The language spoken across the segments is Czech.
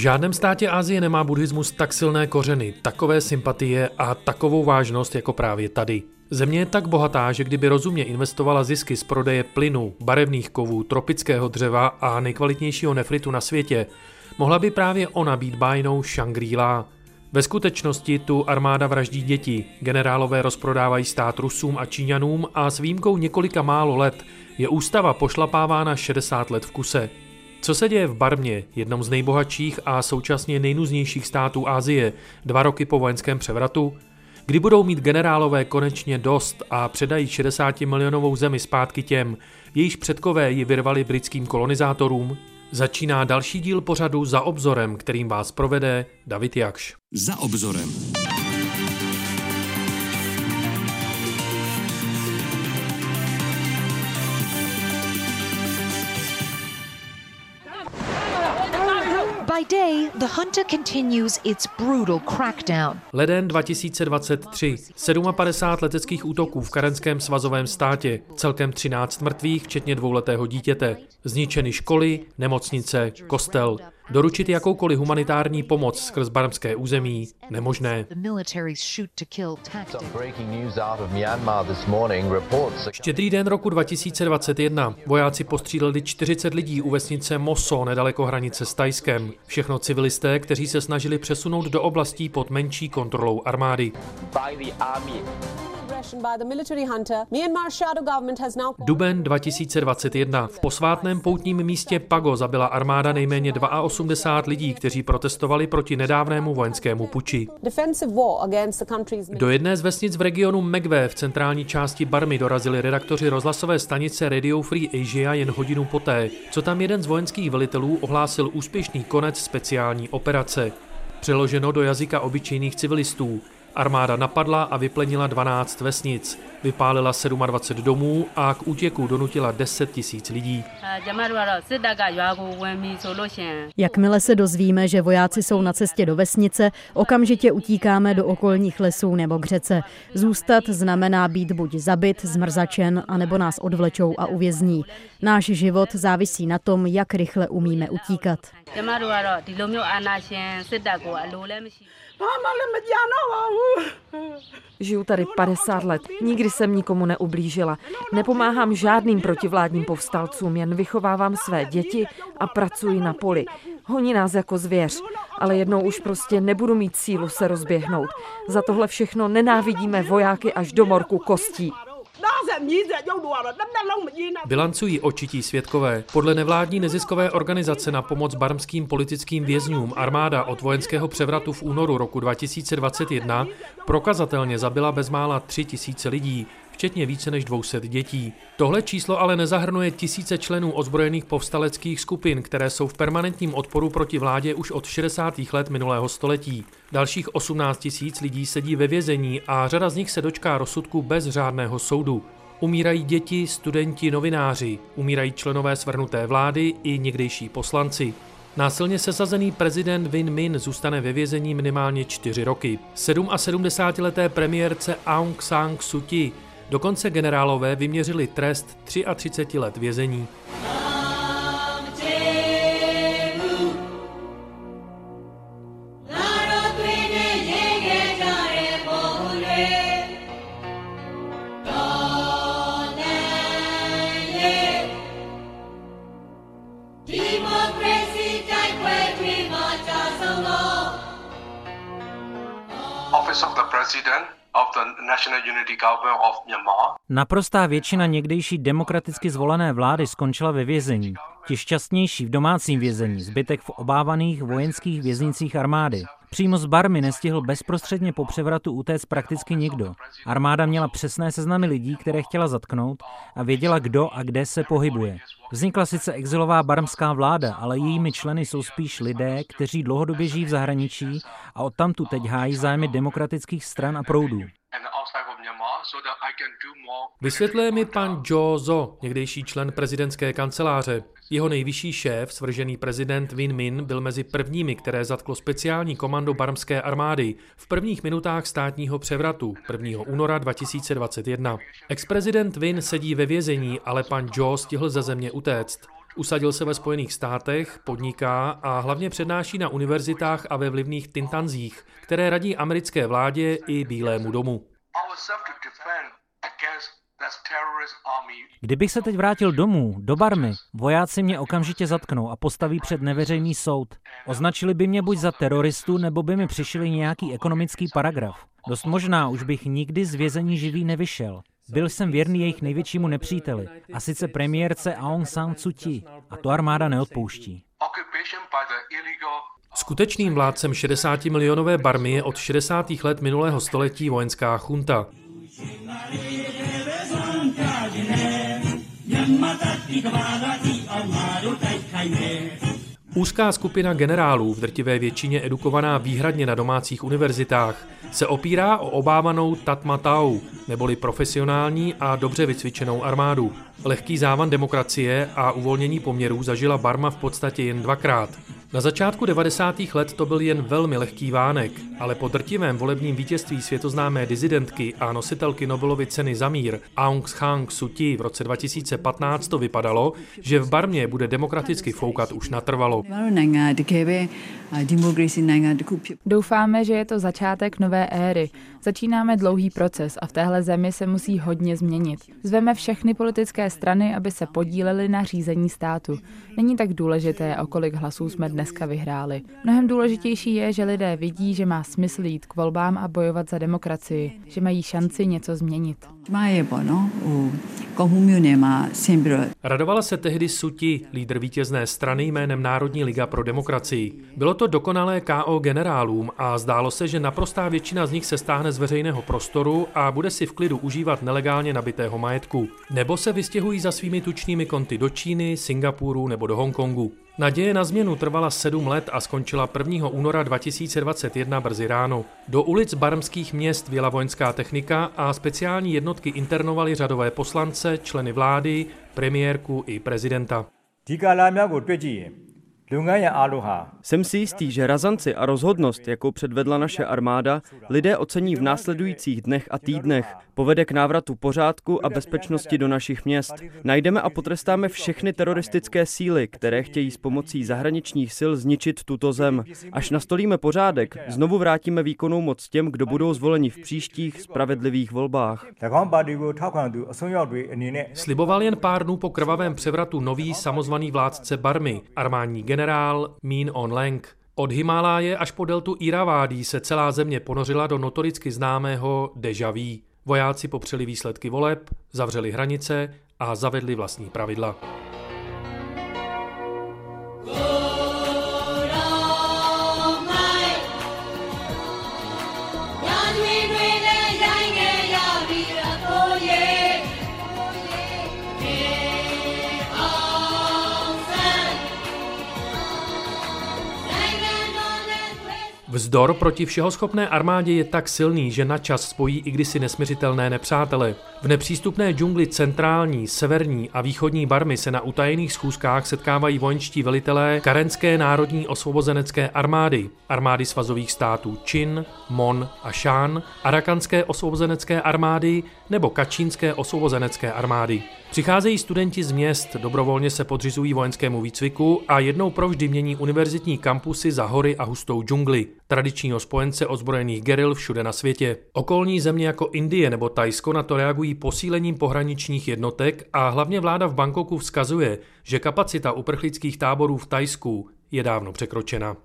žádném státě Asie nemá buddhismus tak silné kořeny, takové sympatie a takovou vážnost jako právě tady. Země je tak bohatá, že kdyby rozumně investovala zisky z prodeje plynu, barevných kovů, tropického dřeva a nejkvalitnějšího nefritu na světě, mohla by právě ona být bájnou Shangri-La. Ve skutečnosti tu armáda vraždí děti, generálové rozprodávají stát Rusům a Číňanům a s výjimkou několika málo let je ústava pošlapávána 60 let v kuse. Co se děje v Barmě, jednom z nejbohatších a současně nejnuznějších států Asie, dva roky po vojenském převratu? Kdy budou mít generálové konečně dost a předají 60 milionovou zemi zpátky těm, jejíž předkové ji vyrvali britským kolonizátorům? Začíná další díl pořadu Za obzorem, kterým vás provede David Jakš. Za obzorem. By day, the hunter continues its brutal crackdown. Leden 2023. 57 leteckých útoků v karenském svazovém státě. Celkem 13 mrtvých, včetně dvouletého dítěte. Zničeny školy, nemocnice, kostel. Doručit jakoukoliv humanitární pomoc skrz barmské území nemožné. Štědrý den roku 2021. Vojáci postříleli 40 lidí u vesnice Moso nedaleko hranice s Tajskem. Všechno civilisté, kteří se snažili přesunout do oblastí pod menší kontrolou armády. Duben 2021. V posvátném poutním místě Pago zabila armáda nejméně 82 lidí, kteří protestovali proti nedávnému vojenskému puči. Do jedné z vesnic v regionu Megve v centrální části Barmy dorazili redaktoři rozhlasové stanice Radio Free Asia jen hodinu poté, co tam jeden z vojenských velitelů ohlásil úspěšný konec speciální operace. Přeloženo do jazyka obyčejných civilistů. Armáda napadla a vyplenila 12 vesnic, vypálila 27 domů a k útěku donutila 10 tisíc lidí. Jakmile se dozvíme, že vojáci jsou na cestě do vesnice, okamžitě utíkáme do okolních lesů nebo k řece. Zůstat znamená být buď zabit, zmrzačen, anebo nás odvlečou a uvězní. Náš život závisí na tom, jak rychle umíme utíkat. Žiju tady 50 let, nikdy jsem nikomu neublížila. Nepomáhám žádným protivládním povstalcům, jen vychovávám své děti a pracuji na poli. Honí nás jako zvěř, ale jednou už prostě nebudu mít sílu se rozběhnout. Za tohle všechno nenávidíme vojáky až do morku kostí. Bilancují očití svědkové. Podle nevládní neziskové organizace na pomoc barmským politickým vězňům armáda od vojenského převratu v únoru roku 2021 prokazatelně zabila bezmála 3 tisíce lidí, včetně více než 200 dětí. Tohle číslo ale nezahrnuje tisíce členů ozbrojených povstaleckých skupin, které jsou v permanentním odporu proti vládě už od 60. let minulého století. Dalších 18 tisíc lidí sedí ve vězení a řada z nich se dočká rozsudku bez řádného soudu. Umírají děti, studenti, novináři, umírají členové svrhnuté vlády i někdejší poslanci. Násilně sesazený prezident Win Min zůstane ve vězení minimálně čtyři roky. 77-leté premiérce Aung San Suu Kyi Dokonce generálové vyměřili trest 33 let vězení. Office of the President Naprostá většina někdejší demokraticky zvolené vlády skončila ve vězení. Ti šťastnější v domácím vězení, zbytek v obávaných vojenských věznicích armády. Přímo z Barmy nestihl bezprostředně po převratu utéct prakticky nikdo. Armáda měla přesné seznamy lidí, které chtěla zatknout a věděla, kdo a kde se pohybuje. Vznikla sice exilová barmská vláda, ale jejími členy jsou spíš lidé, kteří dlouhodobě žijí v zahraničí a odtamtu teď hájí zájmy demokratických stran a proudů. Vysvětluje mi pan Joe Zo, někdejší člen prezidentské kanceláře. Jeho nejvyšší šéf, svržený prezident Win Min, byl mezi prvními, které zatklo speciální komando barmské armády v prvních minutách státního převratu 1. února 2021. Ex-prezident Win sedí ve vězení, ale pan Joe stihl ze země utéct. Usadil se ve Spojených státech, podniká a hlavně přednáší na univerzitách a ve vlivných tintanzích, které radí americké vládě i Bílému domu. Kdybych se teď vrátil domů, do Barmy, vojáci mě okamžitě zatknou a postaví před neveřejný soud. Označili by mě buď za teroristu, nebo by mi přišli nějaký ekonomický paragraf. Dost možná už bych nikdy z vězení živý nevyšel. Byl jsem věrný jejich největšímu nepříteli, a sice premiérce Aung San Suu Kyi, a to armáda neodpouští. Skutečným vládcem 60 milionové Barmy je od 60. let minulého století vojenská chunta. Úzká skupina generálů, v drtivé většině edukovaná výhradně na domácích univerzitách, se opírá o obávanou Tatmatau, neboli profesionální a dobře vycvičenou armádu. Lehký závan demokracie a uvolnění poměrů zažila Barma v podstatě jen dvakrát. Na začátku 90. let to byl jen velmi lehký vánek, ale po drtivém volebním vítězství světoznámé dizidentky a nositelky Nobelovy ceny za mír Aung San Suu Kyi v roce 2015 to vypadalo, že v Barmě bude demokraticky foukat už natrvalo. Doufáme, že je to začátek nové éry. Začínáme dlouhý proces a v téhle zemi se musí hodně změnit. Zveme všechny politické strany, aby se podílely na řízení státu. Není tak důležité, o kolik hlasů jsme dneska vyhráli. Mnohem důležitější je, že lidé vidí, že má smysl jít k volbám a bojovat za demokracii, že mají šanci něco změnit. Radovala se tehdy Suti, lídr vítězné strany jménem Národní liga pro demokracii. Bylo to dokonalé KO generálům a zdálo se, že naprostá většina z nich se stáhne z veřejného prostoru a bude si v klidu užívat nelegálně nabitého majetku. Nebo se vystěhují za svými tučnými konty do Číny, Singapuru nebo do Hongkongu. Naděje na změnu trvala sedm let a skončila 1. února 2021 brzy ráno. Do ulic barmských měst věla vojenská technika a speciální jednotky internovaly řadové poslance, členy vlády, premiérku i prezidenta. Jsem si jistý, že razanci a rozhodnost, jakou předvedla naše armáda, lidé ocení v následujících dnech a týdnech. Povede k návratu pořádku a bezpečnosti do našich měst. Najdeme a potrestáme všechny teroristické síly, které chtějí s pomocí zahraničních sil zničit tuto zem. Až nastolíme pořádek, znovu vrátíme výkonnou moc těm, kdo budou zvoleni v příštích spravedlivých volbách. Sliboval jen pár dnů po krvavém převratu nový samozvaný vládce Barmy, armádní generál Min On Leng. Od Himaláje až po deltu Iravádí se celá země ponořila do notoricky známého deja vu. Vojáci popřeli výsledky voleb, zavřeli hranice a zavedli vlastní pravidla. Vzdor proti všehoschopné armádě je tak silný, že na čas spojí i kdysi nesměřitelné nepřátele. V nepřístupné džungli centrální, severní a východní Barmy se na utajených schůzkách setkávají vojenští velitelé Karenské národní osvobozenecké armády, armády svazových států Čin, Mon a Šán, Arakanské osvobozenecké armády nebo Kačínské osvobozenecké armády. Přicházejí studenti z měst, dobrovolně se podřizují vojenskému výcviku a jednou provždy mění univerzitní kampusy za hory a hustou džungli, tradičního spojence ozbrojených geril všude na světě. Okolní země jako Indie nebo Tajsko na to reagují posílením pohraničních jednotek a hlavně vláda v Bangkoku vzkazuje, že kapacita uprchlických táborů v Tajsku je dávno překročena.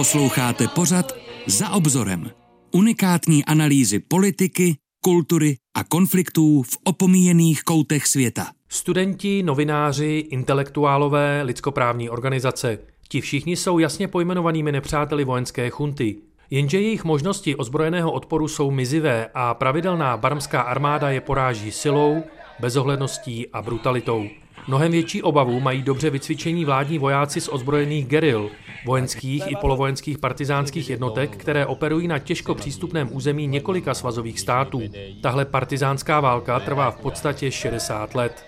Posloucháte pořad za obzorem. Unikátní analýzy politiky, kultury a konfliktů v opomíjených koutech světa. Studenti, novináři, intelektuálové, lidskoprávní organizace. Ti všichni jsou jasně pojmenovanými nepřáteli vojenské chunty. Jenže jejich možnosti ozbrojeného odporu jsou mizivé a pravidelná barmská armáda je poráží silou, bezohledností a brutalitou. Mnohem větší obavu mají dobře vycvičení vládní vojáci z ozbrojených geril, vojenských i polovojenských partizánských jednotek, které operují na těžko přístupném území několika svazových států. Tahle partizánská válka trvá v podstatě 60 let.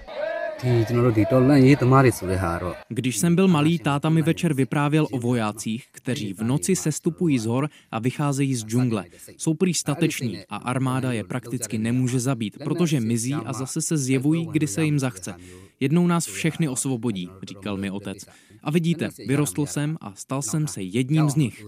Když jsem byl malý, táta mi večer vyprávěl o vojácích, kteří v noci sestupují z hor a vycházejí z džungle. Jsou prý stateční a armáda je prakticky nemůže zabít, protože mizí a zase se zjevují, kdy se jim zachce. Jednou nás všechny osvobodí, říkal mi otec. A vidíte, vyrostl jsem a stal jsem se jedním z nich.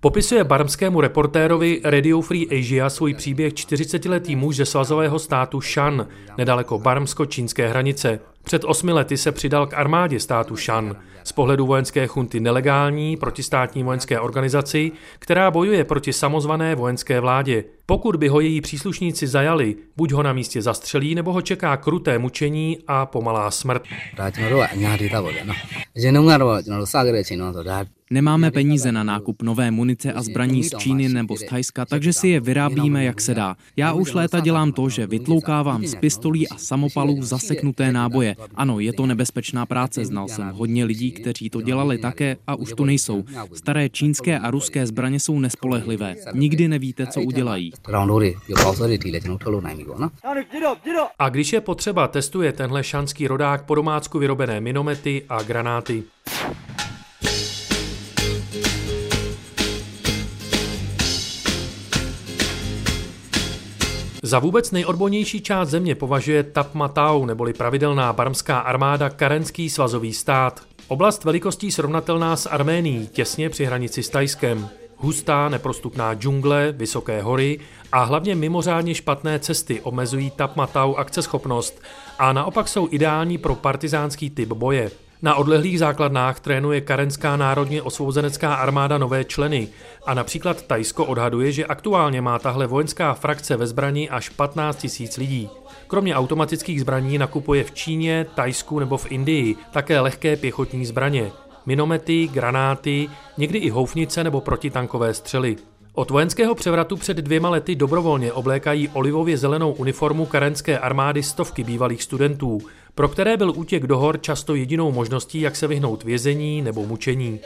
Popisuje barmskému reportérovi Radio Free Asia svůj příběh 40-letý muž ze svazového státu Shan, nedaleko barmsko-čínské hranice. Před osmi lety se přidal k armádě státu Shan, z pohledu vojenské chunty nelegální protistátní vojenské organizaci, která bojuje proti samozvané vojenské vládě. Pokud by ho její příslušníci zajali, buď ho na místě zastřelí, nebo ho čeká kruté mučení a pomalá smrt. Nemáme peníze na nákup nové munice a zbraní z Číny nebo z Thajska, takže si je vyrábíme, jak se dá. Já už léta dělám to, že vytloukávám z pistolí a samopalů zaseknuté náboje. Ano, je to nebezpečná práce, znal jsem hodně lidí, kteří to dělali také a už tu nejsou. Staré čínské a ruské zbraně jsou nespolehlivé. Nikdy nevíte, co udělají. A když je potřeba, testuje tenhle šanský rodák po domácku vyrobené minomety a granáty. Za vůbec nejodbornější část země považuje Tapmatau neboli pravidelná barmská armáda Karenský svazový stát. Oblast velikostí srovnatelná s Arménií, těsně při hranici s Tajskem. Hustá, neprostupná džungle, vysoké hory a hlavně mimořádně špatné cesty omezují Tapmatau akceschopnost a naopak jsou ideální pro partizánský typ boje. Na odlehlých základnách trénuje Karenská národně osvobozenecká armáda nové členy a například Tajsko odhaduje, že aktuálně má tahle vojenská frakce ve zbraní až 15 tisíc lidí. Kromě automatických zbraní nakupuje v Číně, Tajsku nebo v Indii také lehké pěchotní zbraně, minomety, granáty, někdy i houfnice nebo protitankové střely. Od vojenského převratu před dvěma lety dobrovolně oblékají olivově zelenou uniformu karenské armády stovky bývalých studentů, pro které byl útěk do hor často jedinou možností, jak se vyhnout vězení nebo mučení.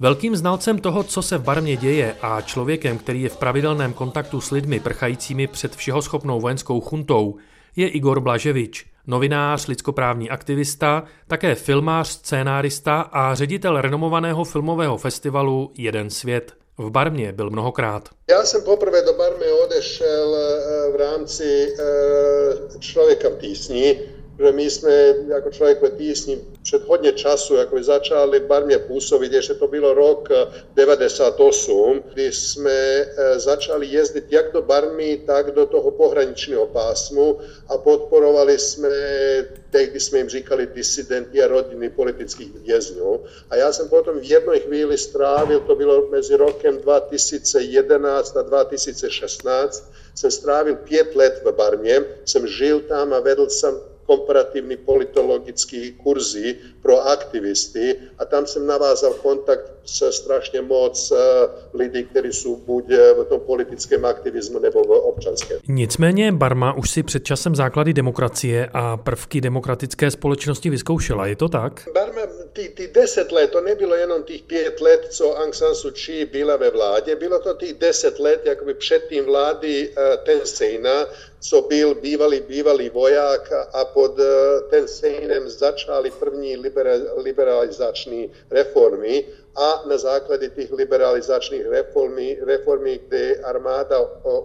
Velkým znalcem toho, co se v Barmě děje a člověkem, který je v pravidelném kontaktu s lidmi prchajícími před všehoschopnou vojenskou chuntou, je Igor Blaževič, novinář, lidskoprávní aktivista, také filmář, scénárista a ředitel renomovaného filmového festivalu Jeden svět. V Barmě byl mnohokrát. Já jsem poprvé do Barmy odešel eh, v rámci eh, Člověka v tísni, že my jsme jako člověk ve tísni před hodně času jako začali bar působit, ještě to bylo rok 98, kdy jsme začali jezdit jak do Barmy, tak do toho pohraničního pásmu a podporovali jsme tehdy jsme jim říkali disidenti a rodiny politických vězňů. A já jsem potom v jedné chvíli strávil, to bylo mezi rokem 2011 a 2016, jsem strávil pět let v Barmě, jsem žil tam a vedl jsem komparativní politologické kurzy pro aktivisty a tam jsem navázal kontakt se strašně moc eh, lidí, kteří jsou buď eh, v tom politickém aktivismu nebo v občanském. Nicméně Barma už si před časem základy demokracie a prvky demokratické společnosti vyzkoušela, je to tak? Barma, ty, ty deset let, to nebylo jenom těch pět let, co Aung San Suu Kyi byla ve vládě, bylo to těch deset let, jakoby před tím vlády uh, so bil bivali bivali vojaka, a pod eh, ten sejnem začali prvnji liberalizačni reformi, a na zakladi tih liberalizačnih reformi, reformi gde je armada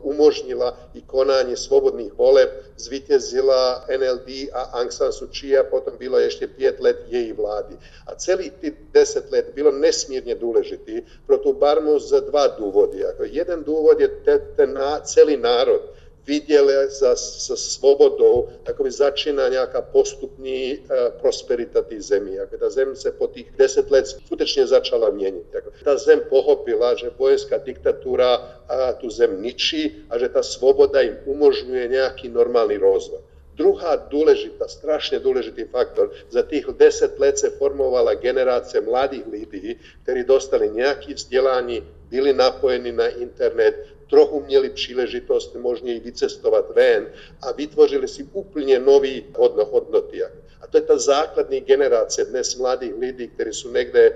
umožnila i konanje svobodnih voleb, zvitjezila NLD, a Aung San Suu Kyi, potom bilo ješte pijet let je i vladi. A celi ti deset let bilo nesmirnje duležiti protu Barmu za dva duvodi. Jedan duvod je te, te na, celi narod, viděl za, za svobodou, by začíná nějaká postupní uh, prosperita té zemi. Jako ta zem se po těch deset let skutečně začala měnit. Jako ta zem pochopila, že vojenská diktatura uh, tu zem ničí a že ta svoboda jim umožňuje nějaký normální rozvoj. Druhá důležitá, strašně důležitý faktor, za těch deset let se formovala generace mladých lidí, kteří dostali nějaké vzdělání, byli napojeni na internet, trochu měli příležitost možně i vycestovat ven a vytvořili si úplně nový hodnoty. A to je ta základní generace dnes mladých lidí, kteří jsou někde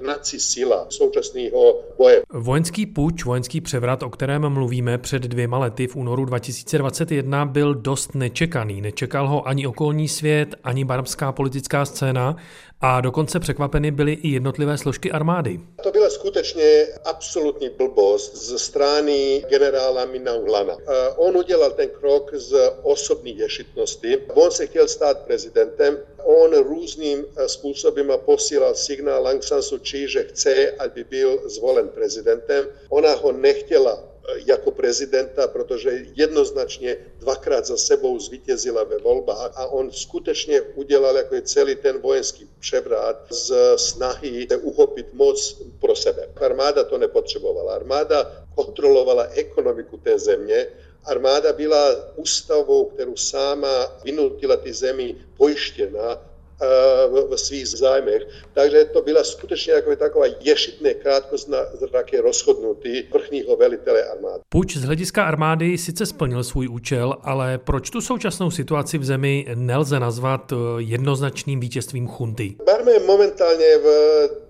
hnací sila současného boje. Vojenský puč, vojenský převrat, o kterém mluvíme před dvěma lety v únoru 2021, byl dost nečekaný. Nečekal ho ani okolní svět, ani barmská politická scéna a dokonce překvapeny byly i jednotlivé složky armády. To byla skutečně absolutní blbost ze strany generála Minauhlana. On udělal ten krok z osobní ješitnosti. On se chtěl stát prezidentem. On různým způsobem posílal signál Aung San Suu Kyi, že chce, aby byl zvolen prezidentem. Ona ho nechtěla jako prezidenta, protože jednoznačně dvakrát za sebou zvítězila ve volbách a on skutečně udělal jako celý ten vojenský převrat z snahy uchopit moc pro sebe. Armáda to nepotřebovala. Armáda kontrolovala ekonomiku té země, Armáda byla ústavou, kterou sama vynutila ty zemi pojištěna v svých zájmech. Takže to byla skutečně jako taková ješitné krátkozraké rozhodnutí vrchního velitele armády. Puč z hlediska armády sice splnil svůj účel, ale proč tu současnou situaci v zemi nelze nazvat eh, jednoznačným vítězstvím chunty? Barme momentálně v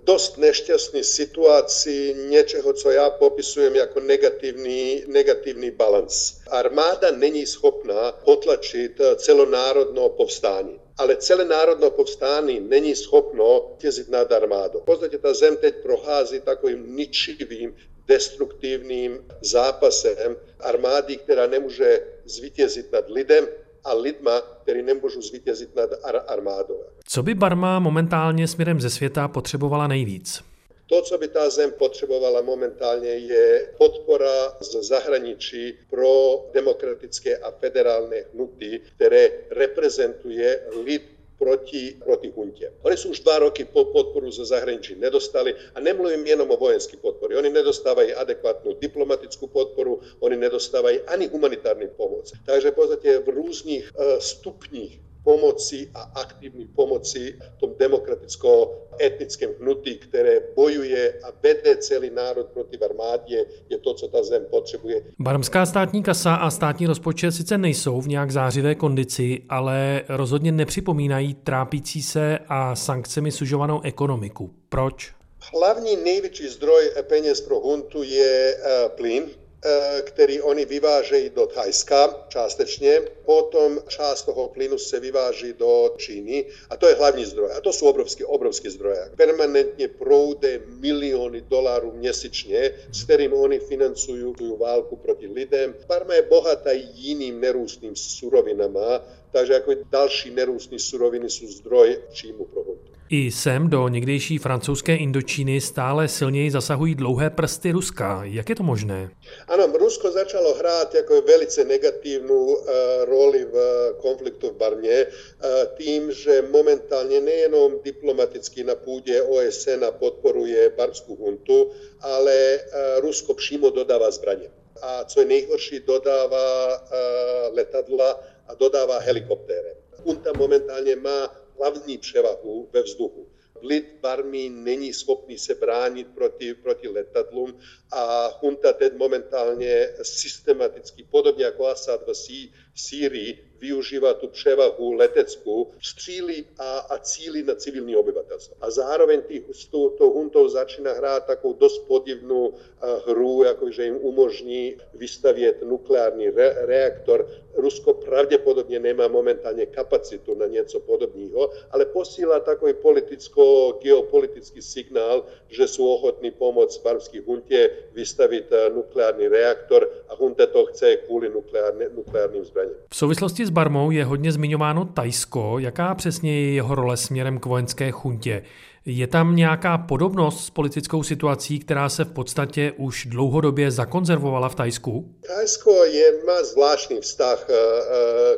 dost nešťastný situaci něčeho, co já popisujem jako negativní, negativní balans. Armáda není schopná potlačit celonárodno povstání ale celé národno povstání není schopno tězit nad armádou. V podstatě ta zem teď prochází takovým ničivým, destruktivním zápasem armády, která nemůže zvítězit nad lidem a lidma, který nemůžou zvítězit nad ar- armádou. Co by Barma momentálně směrem ze světa potřebovala nejvíc? To, co by ta zem potřebovala momentálně, je podpora z zahraničí pro demokratické a federální hnutí, které reprezentuje lid proti, proti huntě. Oni jsou už dva roky po podporu ze zahraničí nedostali a nemluvím jenom o vojenské podpory. Oni nedostávají adekvátnou diplomatickou podporu, oni nedostávají ani humanitární pomoc. Takže podstatě v různých uh, stupních pomoci a aktivní pomoci tom demokraticko-etnickém hnutí, které bojuje a vede celý národ proti armádě, je to, co ta zem potřebuje. Barmská státní kasa a státní rozpočet sice nejsou v nějak zářivé kondici, ale rozhodně nepřipomínají trápící se a sankcemi sužovanou ekonomiku. Proč? Hlavní největší zdroj peněz pro huntu je uh, plyn, Eh, který oni vyvážejí do Thajska částečně, potom část toho plynu se vyváží do Číny a to je hlavní zdroj. A to jsou obrovské, obrovské zdroje. Permanentně proude miliony dolarů měsíčně, s kterým oni financují tu válku proti lidem. Parma je bohatá jiným nerůstným surovinama, takže jako další nerůstní suroviny jsou zdroj příjmu pro. I sem do někdejší francouzské Indočíny stále silněji zasahují dlouhé prsty Ruska. Jak je to možné? Ano, Rusko začalo hrát jako velice negativní uh, roli v konfliktu v Barmě uh, tím, že momentálně nejenom diplomaticky na půdě OSN podporuje barmskou huntu, ale Rusko přímo dodává zbraně. A co je nejhorší, dodává letadla a dodává helikoptéry. Hunta momentálně má hlavní převahu ve vzduchu. Lid Barmy není schopný se bránit proti, proti letadlům a junta teď momentálně systematicky, podobně jako Assad v Sýrii, využívá tu převahu leteckou, střílí a, a cílí na civilní obyvatelstvo. A zároveň tý, s tou, tou huntou začíná hrát takovou dost podivnou uh, hru, jako že jim umožní vystavět nukleární re, reaktor. Rusko pravděpodobně nemá momentálně kapacitu na něco podobného, ale posílá takový politicko-geopolitický signál, že jsou ochotní pomoct barmské huntě vystavit uh, nukleární reaktor a hunta to chce kvůli nukleárním zbraním. V souvislosti s Barmou je hodně zmiňováno Tajsko. Jaká přesně je jeho role směrem k vojenské chuntě? Je tam nějaká podobnost s politickou situací, která se v podstatě už dlouhodobě zakonzervovala v Tajsku? Tajsko je, má zvláštní vztah uh,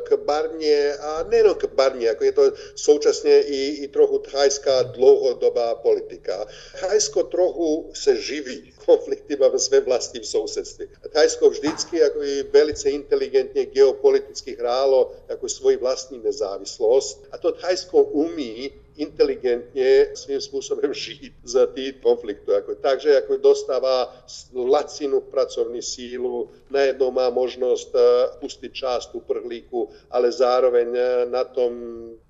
k Barmě a nejen k Barmě, jako je to současně i, i trochu thajská dlouhodobá politika. Thajsko trochu se živí konflikty ve své vlastním sousedství. Thajsko vždycky jako i velice inteligentně geopoliticky hrálo jako svoji vlastní nezávislost a to Thajsko umí inteligentně svým způsobem žít za ty konflikty. Jako, takže jako dostává lacinu pracovní sílu, najednou má možnost uh, pustit část uprchlíku, ale zároveň na tom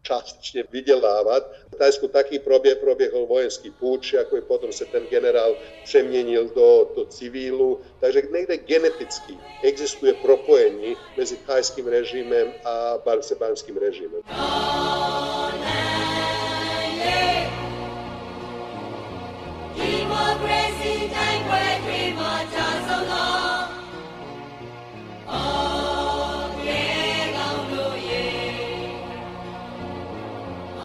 částečně vydělávat. V Tajsku taky proběh, proběhl vojenský půjč, jako potom se ten generál přeměnil do, do civilu, takže někde geneticky existuje propojení mezi thajským režimem a barcebanským režimem. Democracy,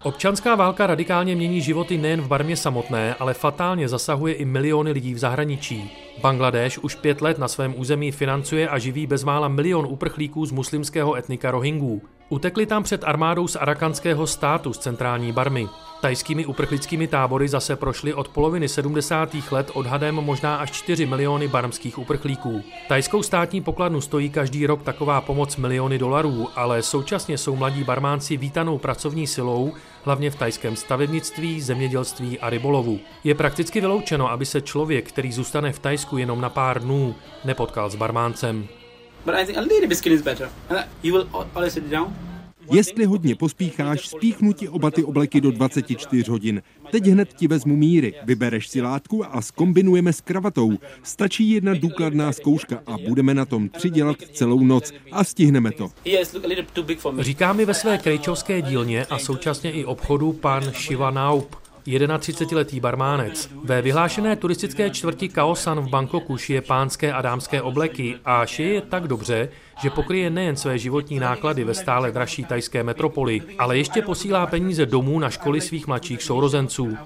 Občanská válka radikálně mění životy nejen v Barmě samotné, ale fatálně zasahuje i miliony lidí v zahraničí. Bangladeš už pět let na svém území financuje a živí bezmála milion uprchlíků z muslimského etnika Rohingů. Utekli tam před armádou z arakanského státu z centrální Barmy. Tajskými uprchlickými tábory zase prošly od poloviny 70. let odhadem možná až 4 miliony barmských uprchlíků. Tajskou státní pokladnu stojí každý rok taková pomoc miliony dolarů, ale současně jsou mladí barmánci vítanou pracovní silou, hlavně v tajském stavebnictví, zemědělství a rybolovu. Je prakticky vyloučeno, aby se člověk, který zůstane v Tajsku jenom na pár dnů, nepotkal s barmáncem. But I think a little biscuit is better. You will always sit down. Jestli hodně pospícháš, spíchnu ti oba ty obleky do 24 hodin. Teď hned ti vezmu míry, vybereš si látku a skombinujeme s kravatou. Stačí jedna důkladná zkouška a budeme na tom tři dělat celou noc a stihneme to. Říká mi ve své krejčovské dílně a současně i obchodu pan Shiva Naup. 31-letý barmánec. Ve vyhlášené turistické čtvrti Kaosan v Bangkoku šije pánské a dámské obleky a šije je tak dobře, že pokryje nejen své životní náklady ve stále dražší tajské metropoli, ale ještě posílá peníze domů na školy svých mladších sourozenců.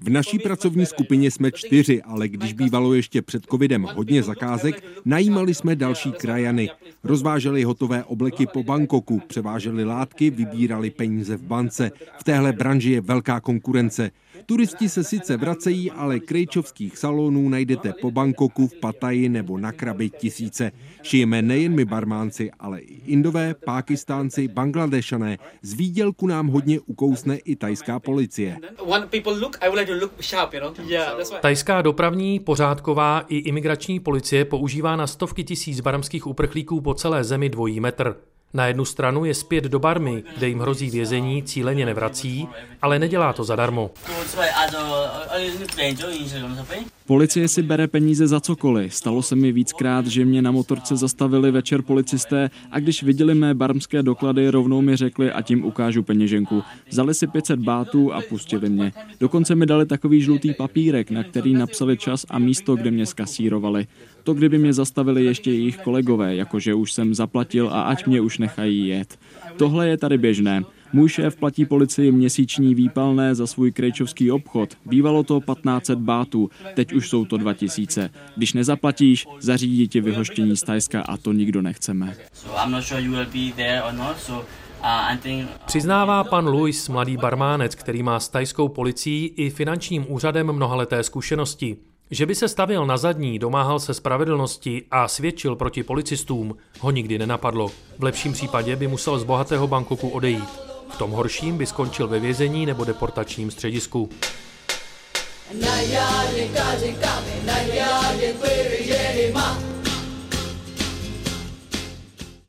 V naší pracovní skupině jsme čtyři, ale když bývalo ještě před covidem hodně zakázek, najímali jsme další krajany. Rozváželi hotové obleky po Bangkoku, převáželi látky, vybírali peníze v bance. V téhle branži je velká konkurence. Turisti se sice vracejí, ale krejčovských salonů najdete po Bangkoku, v Pataji nebo na Krabi tisíce. Šijeme nejen my barmánci, ale i Indové, Pákistánci, Bangladešané. Z výdělku nám hodně ukousne i tajská policie. Tajská dopravní, pořádková i imigrační policie používá na stovky tisíc barmských uprchlíků po celé zemi dvojí metr. Na jednu stranu je zpět do Barmy, kde jim hrozí vězení, cíleně nevrací, ale nedělá to zadarmo. Policie si bere peníze za cokoliv. Stalo se mi víckrát, že mě na motorce zastavili večer policisté a když viděli mé barmské doklady, rovnou mi řekli a tím ukážu peněženku. Vzali si 500 bátů a pustili mě. Dokonce mi dali takový žlutý papírek, na který napsali čas a místo, kde mě skasírovali. To kdyby mě zastavili ještě jejich kolegové, jakože už jsem zaplatil a ať mě už nechají jet. Tohle je tady běžné. Můj šéf platí policii měsíční výpalné za svůj krejčovský obchod. Bývalo to 1500 bátů, teď už jsou to 2000. Když nezaplatíš, zařídí ti vyhoštění z Tajska a to nikdo nechceme. Přiznává pan Luis, mladý barmánec, který má s tajskou policií i finančním úřadem mnohaleté zkušenosti. Že by se stavil na zadní, domáhal se spravedlnosti a svědčil proti policistům, ho nikdy nenapadlo. V lepším případě by musel z bohatého Bangkoku odejít. V tom horším by skončil ve vězení nebo deportačním středisku.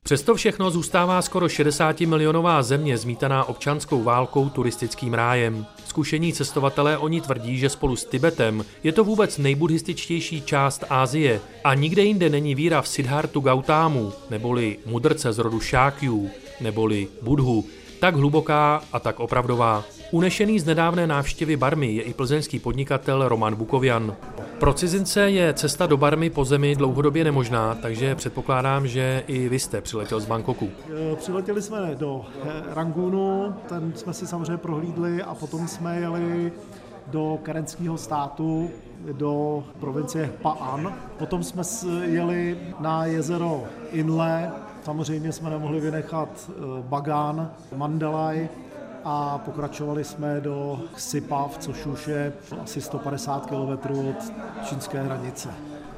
Přesto všechno zůstává skoro 60 milionová země zmítaná občanskou válkou turistickým rájem. Zkušení cestovatelé oni tvrdí, že spolu s Tibetem je to vůbec nejbuddhističtější část Ázie a nikde jinde není víra v Siddhartu Gautámu, neboli mudrce z rodu Šákjů, neboli Budhu, tak hluboká a tak opravdová. Unešený z nedávné návštěvy Barmy je i plzeňský podnikatel Roman Bukovian. Pro cizince je cesta do Barmy po zemi dlouhodobě nemožná, takže předpokládám, že i vy jste přiletěl z Bangkoku. E, přiletěli jsme do e, Rangunu, ten jsme si samozřejmě prohlídli a potom jsme jeli do karenského státu, do provincie Paan. Potom jsme jeli na jezero Inle, samozřejmě jsme nemohli vynechat e, Bagán, Mandalay, a pokračovali jsme do Sipav, což už je asi 150 km od čínské hranice.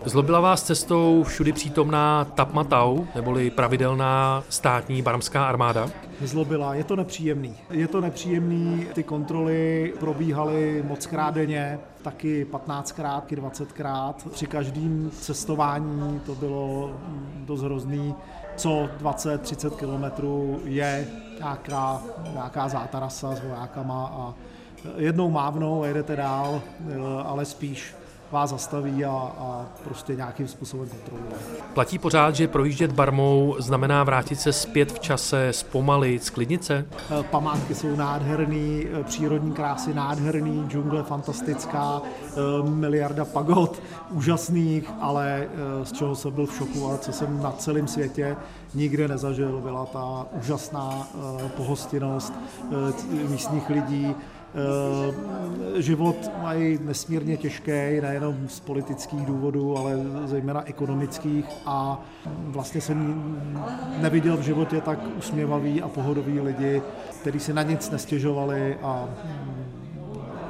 Zlobila vás cestou všudy přítomná Tapmatau, neboli pravidelná státní barmská armáda? Zlobila, je to nepříjemný. Je to nepříjemný, ty kontroly probíhaly moc krát denně, taky 15krát, 20krát. Při každém cestování to bylo dost hrozný. Co 20-30 kilometrů je nějaká, nějaká zátarasa s vojákama a jednou mávnou a jedete dál, ale spíš vás zastaví a, a prostě nějakým způsobem kontroluje. Platí pořád, že projíždět barmou znamená vrátit se zpět v čase, zpomalit, sklidnice? Eh, památky jsou nádherný, eh, přírodní krásy nádherný, džungle fantastická, eh, miliarda pagod úžasných, ale z čeho jsem byl v šoku a co jsem na celém světě nikde nezažil, byla ta úžasná pohostinnost místních lidí, život mají nesmírně těžký, nejenom z politických důvodů, ale zejména ekonomických a vlastně jsem neviděl v životě tak usměvavý a pohodový lidi, kteří si na nic nestěžovali a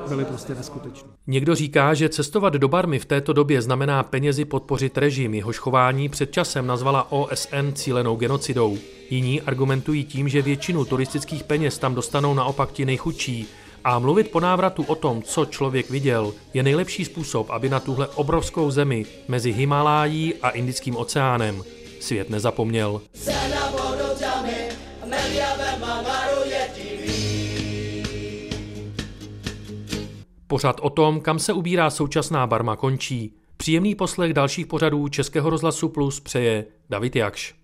byli prostě neskuteční. Někdo říká, že cestovat do Barmy v této době znamená penězi podpořit režim, jehož chování před časem nazvala OSN cílenou genocidou. Jiní argumentují tím, že většinu turistických peněz tam dostanou naopak ti nejchudší, a mluvit po návratu o tom, co člověk viděl, je nejlepší způsob, aby na tuhle obrovskou zemi mezi Himalájí a Indickým oceánem svět nezapomněl. Pořad o tom, kam se ubírá současná Barma končí. Příjemný poslech dalších pořadů Českého rozhlasu Plus přeje David Jakš.